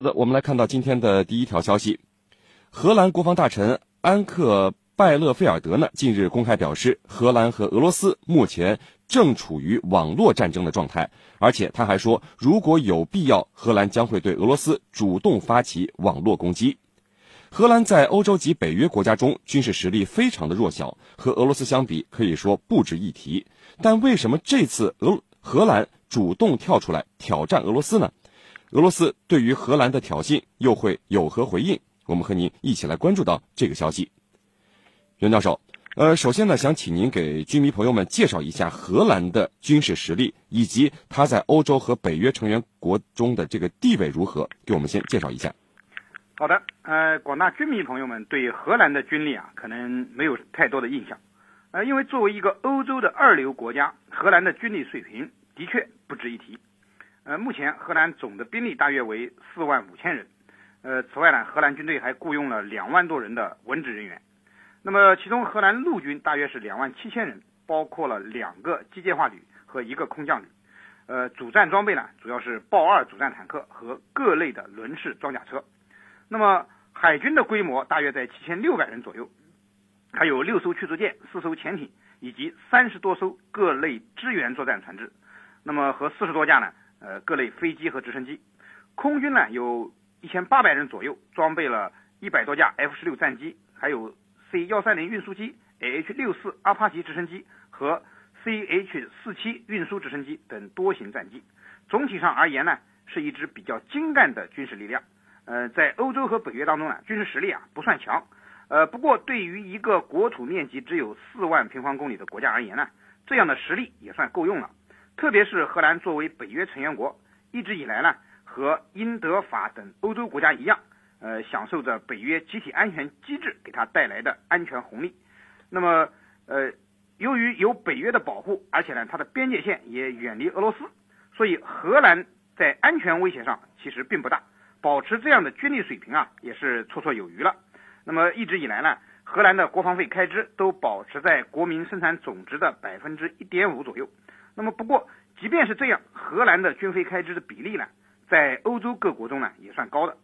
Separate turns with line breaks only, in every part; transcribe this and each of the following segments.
的，我们来看到今天的第一条消息，荷兰国防大臣安克拜勒菲尔德呢，近日公开表示，荷兰和俄罗斯目前正处于网络战争的状态，而且他还说，如果有必要，荷兰将会对俄罗斯主动发起网络攻击。荷兰在欧洲及北约国家中军事实力非常的弱小，和俄罗斯相比可以说不值一提。但为什么这次俄荷兰主动跳出来挑战俄罗斯呢？俄罗斯对于荷兰的挑衅又会有何回应？我们和您一起来关注到这个消息。袁教授，呃，首先呢，想请您给军迷朋友们介绍一下荷兰的军事实力，以及它在欧洲和北约成员国中的这个地位如何？给我们先介绍一下。
好的，呃，广大军迷朋友们对荷兰的军力啊，可能没有太多的印象，呃，因为作为一个欧洲的二流国家，荷兰的军力水平的确不值一提。呃，目前荷兰总的兵力大约为四万五千人。呃，此外呢，荷兰军队还雇佣了两万多人的文职人员。那么，其中荷兰陆军大约是两万七千人，包括了两个机械化旅和一个空降旅。呃，主战装备呢，主要是豹二主战坦克和各类的轮式装甲车。那么，海军的规模大约在七千六百人左右，还有六艘驱逐舰、四艘潜艇以及三十多艘各类支援作战船只。那么，和四十多架呢？呃，各类飞机和直升机，空军呢有一千八百人左右，装备了一百多架 F 十六战机，还有 C 幺三零运输机、AH 六四阿帕奇直升机和 CH 四七运输直升机等多型战机。总体上而言呢，是一支比较精干的军事力量。呃，在欧洲和北约当中呢，军事实力啊不算强。呃，不过对于一个国土面积只有四万平方公里的国家而言呢，这样的实力也算够用了。特别是荷兰作为北约成员国，一直以来呢，和英、德、法等欧洲国家一样，呃，享受着北约集体安全机制给它带来的安全红利。那么，呃，由于有北约的保护，而且呢，它的边界线也远离俄罗斯，所以荷兰在安全威胁上其实并不大，保持这样的军力水平啊，也是绰绰有余了。那么一直以来呢，荷兰的国防费开支都保持在国民生产总值的百分之一点五左右。那么，不过，即便是这样，荷兰的军费开支的比例呢，在欧洲各国中呢也算高的。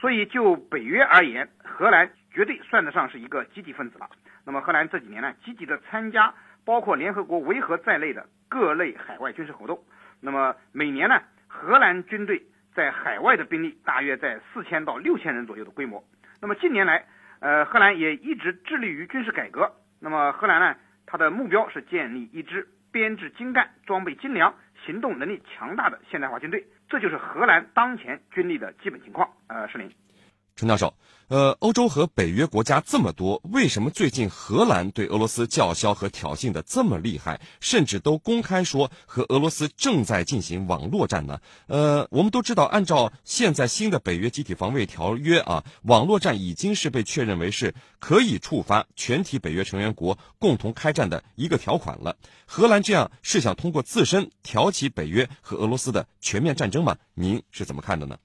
所以，就北约而言，荷兰绝对算得上是一个积极分子了。那么，荷兰这几年呢，积极的参加包括联合国维和在内的各类海外军事活动。那么，每年呢，荷兰军队在海外的兵力大约在四千到六千人左右的规模。那么，近年来，呃，荷兰也一直致力于军事改革。那么，荷兰呢，它的目标是建立一支。编制精干、装备精良、行动能力强大的现代化军队，这就是荷兰当前军力的基本情况。呃，是您。
陈教授，呃，欧洲和北约国家这么多，为什么最近荷兰对俄罗斯叫嚣和挑衅的这么厉害，甚至都公开说和俄罗斯正在进行网络战呢？呃，我们都知道，按照现在新的北约集体防卫条约啊，网络战已经是被确认为是可以触发全体北约成员国共同开战的一个条款了。荷兰这样是想通过自身挑起北约和俄罗斯的全面战争吗？您是怎么看的呢？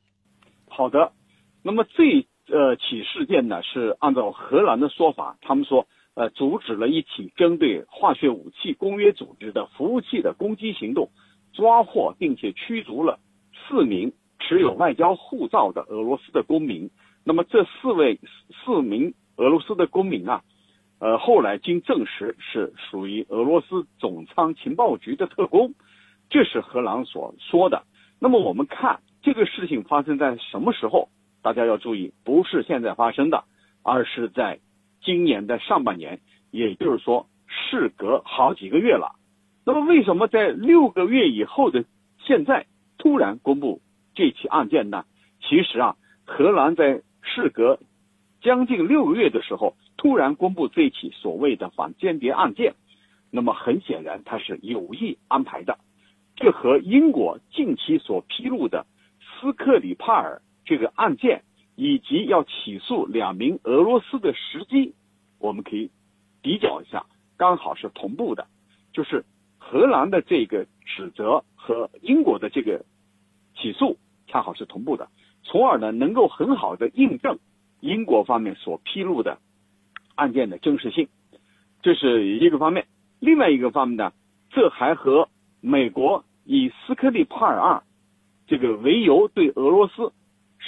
好的。那么最呃起事件呢，是按照荷兰的说法，他们说呃阻止了一起针对化学武器公约组织的服务器的攻击行动，抓获并且驱逐了四名持有外交护照的俄罗斯的公民。那么这四位四名俄罗斯的公民啊，呃后来经证实是属于俄罗斯总参情报局的特工，这是荷兰所说的。那么我们看这个事情发生在什么时候？大家要注意，不是现在发生的，而是在今年的上半年，也就是说，事隔好几个月了。那么，为什么在六个月以后的现在突然公布这起案件呢？其实啊，荷兰在事隔将近六个月的时候，突然公布这起所谓的反间谍案件，那么很显然，它是有意安排的。这和英国近期所披露的斯克里帕尔。这个案件以及要起诉两名俄罗斯的时机，我们可以比较一下，刚好是同步的，就是荷兰的这个指责和英国的这个起诉恰好是同步的，从而呢能够很好的印证英国方面所披露的案件的真实性，这是一个方面。另外一个方面呢，这还和美国以斯科利帕尔二这个为由对俄罗斯。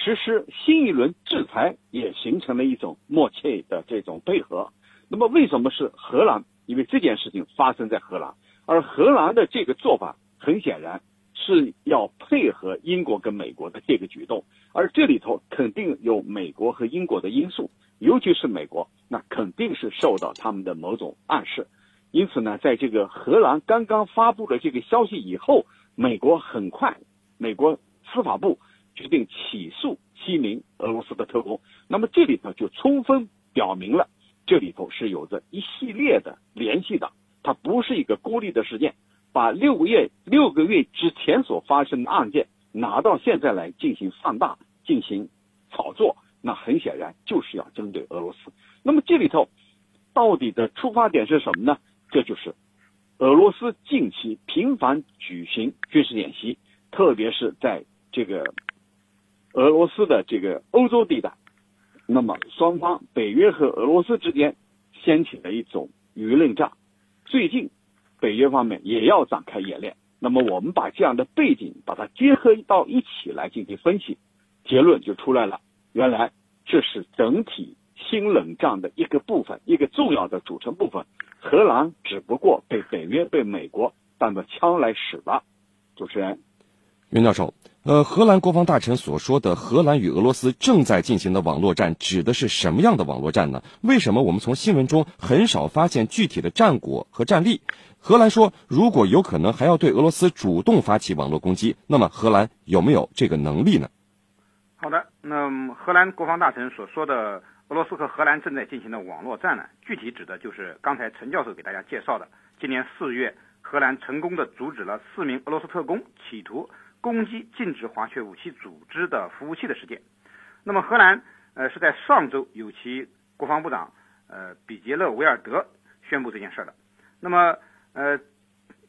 实施新一轮制裁也形成了一种默契的这种配合。那么为什么是荷兰？因为这件事情发生在荷兰，而荷兰的这个做法很显然是要配合英国跟美国的这个举动，而这里头肯定有美国和英国的因素，尤其是美国，那肯定是受到他们的某种暗示。因此呢，在这个荷兰刚刚发布了这个消息以后，美国很快，美国司法部决定起诉七名俄罗斯的特工。那么这里头就充分表明了。这里头是有着一系列的联系的，它不是一个孤立的事件。把六个月六个月之前所发生的案件拿到现在来进行放大、进行炒作，那很显然就是要针对俄罗斯。那么这里头到底的出发点是什么呢？这就是俄罗斯近期频繁举行军事演习，特别是在这个俄罗斯的这个欧洲地带。那么，双方北约和俄罗斯之间掀起了一种舆论战。最近，北约方面也要展开演练。那么，我们把这样的背景把它结合到一起来进行分析，结论就出来了。原来这是整体新冷战的一个部分，一个重要的组成部分。荷兰只不过被北约、被美国当做枪来使了。主持人。
袁教授，呃，荷兰国防大臣所说的荷兰与俄罗斯正在进行的网络战，指的是什么样的网络战呢？为什么我们从新闻中很少发现具体的战果和战例？荷兰说，如果有可能，还要对俄罗斯主动发起网络攻击，那么荷兰有没有这个能力呢？
好的，那荷兰国防大臣所说的俄罗斯和荷兰正在进行的网络战呢，具体指的就是刚才陈教授给大家介绍的，今年四月，荷兰成功的阻止了四名俄罗斯特工企图。攻击禁止滑雪武器组织的服务器的事件，那么荷兰呃是在上周有其国防部长呃比杰勒维尔德宣布这件事的，那么呃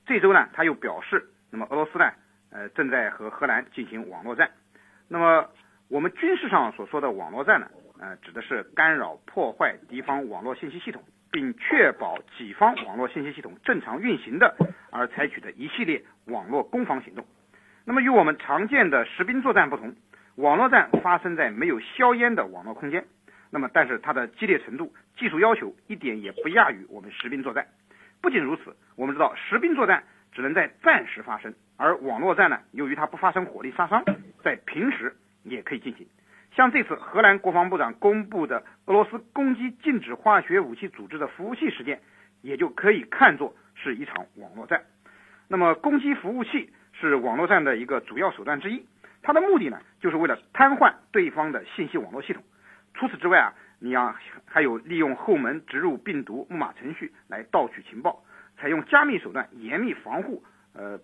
这周呢他又表示，那么俄罗斯呢呃正在和荷兰进行网络战，那么我们军事上所说的网络战呢呃指的是干扰破坏敌方网络信息系统，并确保己方网络信息系统正常运行的而采取的一系列网络攻防行动。那么与我们常见的实兵作战不同，网络战发生在没有硝烟的网络空间。那么，但是它的激烈程度、技术要求一点也不亚于我们实兵作战。不仅如此，我们知道实兵作战只能在战时发生，而网络战呢，由于它不发生火力杀伤，在平时也可以进行。像这次荷兰国防部长公布的俄罗斯攻击禁止化学武器组织的服务器事件，也就可以看作是一场网络战。那么，攻击服务器。是网络战的一个主要手段之一，它的目的呢，就是为了瘫痪对方的信息网络系统。除此之外啊，你要还有利用后门植入病毒木马程序来盗取情报，采用加密手段严密防护呃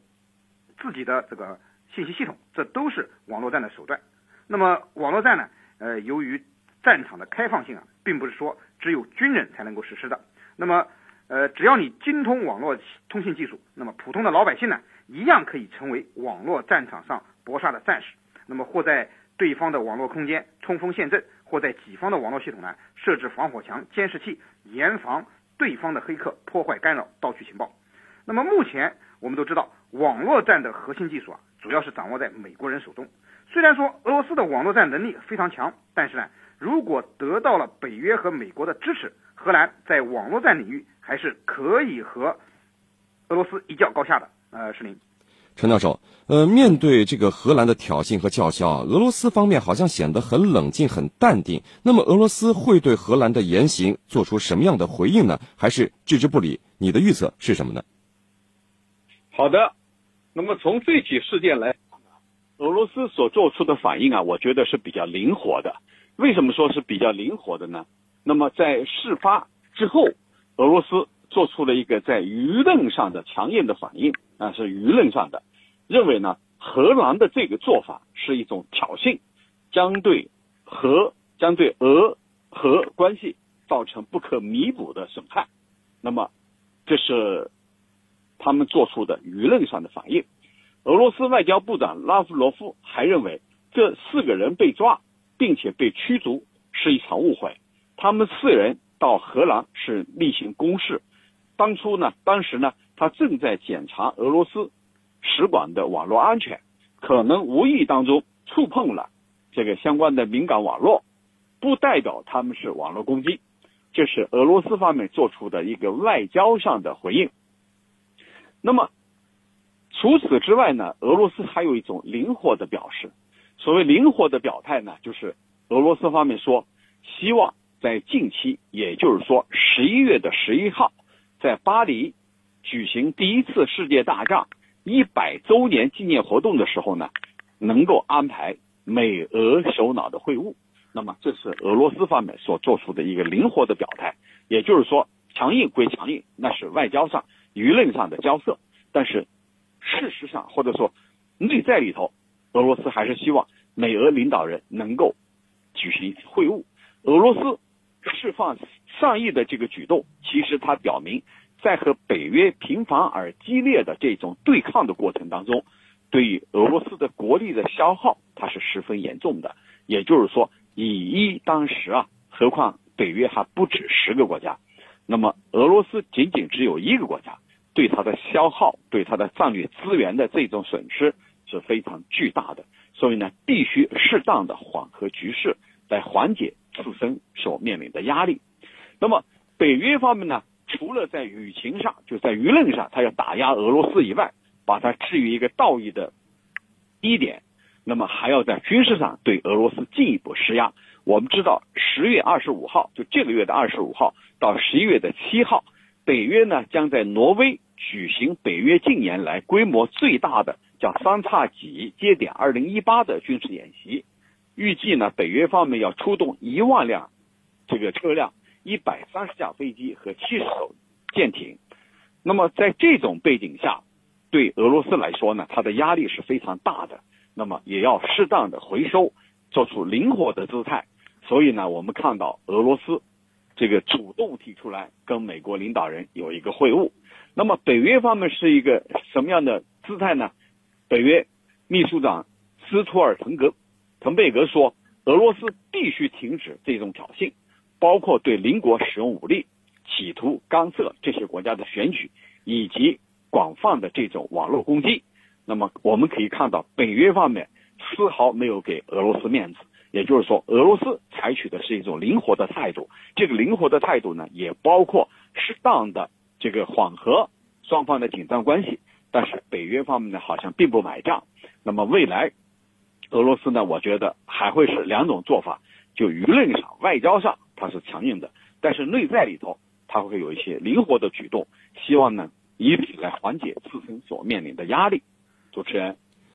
自己的这个信息系统，这都是网络战的手段。那么网络战呢，呃，由于战场的开放性啊，并不是说只有军人才能够实施的。那么呃，只要你精通网络通信技术，那么普通的老百姓呢？一样可以成为网络战场上搏杀的战士。那么，或在对方的网络空间冲锋陷阵，或在己方的网络系统呢设置防火墙、监视器，严防对方的黑客破坏、干扰、盗取情报。那么，目前我们都知道，网络战的核心技术啊，主要是掌握在美国人手中。虽然说俄罗斯的网络战能力非常强，但是呢，如果得到了北约和美国的支持，荷兰在网络战领域还是可以和俄罗斯一较高下的。呃，是您，
陈教授。呃，面对这个荷兰的挑衅和叫嚣，俄罗斯方面好像显得很冷静、很淡定。那么，俄罗斯会对荷兰的言行做出什么样的回应呢？还是置之不理？你的预测是什么呢？
好的，那么从这起事件来，俄罗斯所做出的反应啊，我觉得是比较灵活的。为什么说是比较灵活的呢？那么在事发之后，俄罗斯。做出了一个在舆论上的强硬的反应啊，是舆论上的，认为呢，荷兰的这个做法是一种挑衅，将对和将对俄和关系造成不可弥补的损害。那么，这是他们做出的舆论上的反应。俄罗斯外交部长拉夫罗夫还认为，这四个人被抓并且被驱逐是一场误会，他们四人到荷兰是例行公事。当初呢，当时呢，他正在检查俄罗斯使馆的网络安全，可能无意当中触碰了这个相关的敏感网络，不代表他们是网络攻击。这是俄罗斯方面做出的一个外交上的回应。那么，除此之外呢，俄罗斯还有一种灵活的表示。所谓灵活的表态呢，就是俄罗斯方面说，希望在近期，也就是说十一月的十一号，在巴黎举行第一次世界大战一百周年纪念活动的时候呢，能够安排美俄首脑的会晤。那么，这是俄罗斯方面所做出的一个灵活的表态，也就是说，强硬归强硬，那是外交上、舆论上的交涉，但是事实上或者说内在里头，俄罗斯还是希望美俄领导人能够举行会晤。俄罗斯释放善意的这个举动，其实它表明，在和北约频繁而激烈的这种对抗的过程当中，对于俄罗斯的国力的消耗，它是十分严重的。也就是说。以一当十啊，何况北约还不止十个国家，那么俄罗斯仅仅只有一个国家，对它的消耗、对它的战略资源的这种损失是非常巨大的。所以呢，必须适当的缓和局势，来缓解自身所面临的压力。那么北约方面呢，除了在舆情上，就在舆论上，他要打压俄罗斯以外，把它置于一个道义的低点。那么还要在军事上对俄罗斯进一步施压。我们知道，十月二十五号，就这个月的二十五号到十一月的七号，北约呢将在挪威举行北约近年来规模最大的叫三叉戟接点二零一八的军事演习。预计呢，北约方面要出动一万辆这个车辆、一百三十架飞机和七十艘舰艇。那么在这种背景下，对俄罗斯来说呢，它的压力是非常大的。那么也要适当的回收，做出灵活的姿态。所以呢，我们看到俄罗斯这个主动提出来跟美国领导人有一个会晤。那么北约方面是一个什么样的姿态呢？北约秘书长斯托尔滕格滕贝格说，俄罗斯必须停止这种挑衅，包括对邻国使用武力，企图干涉这些国家的选举，以及广泛的这种网络攻击。那么我们可以看到，北约方面丝毫没有给俄罗斯面子，也就是说，俄罗斯采取的是一种灵活的态度。这个灵活的态度呢，也包括适当的这个缓和双方的紧张关系。但是北约方面呢，好像并不买账。那么未来，俄罗斯呢，我觉得还会是两种做法：就舆论上、外交上它是强硬的，但是内在里头它会有一些灵活的举动，希望呢以此来缓解自身所面临的压力。主持人。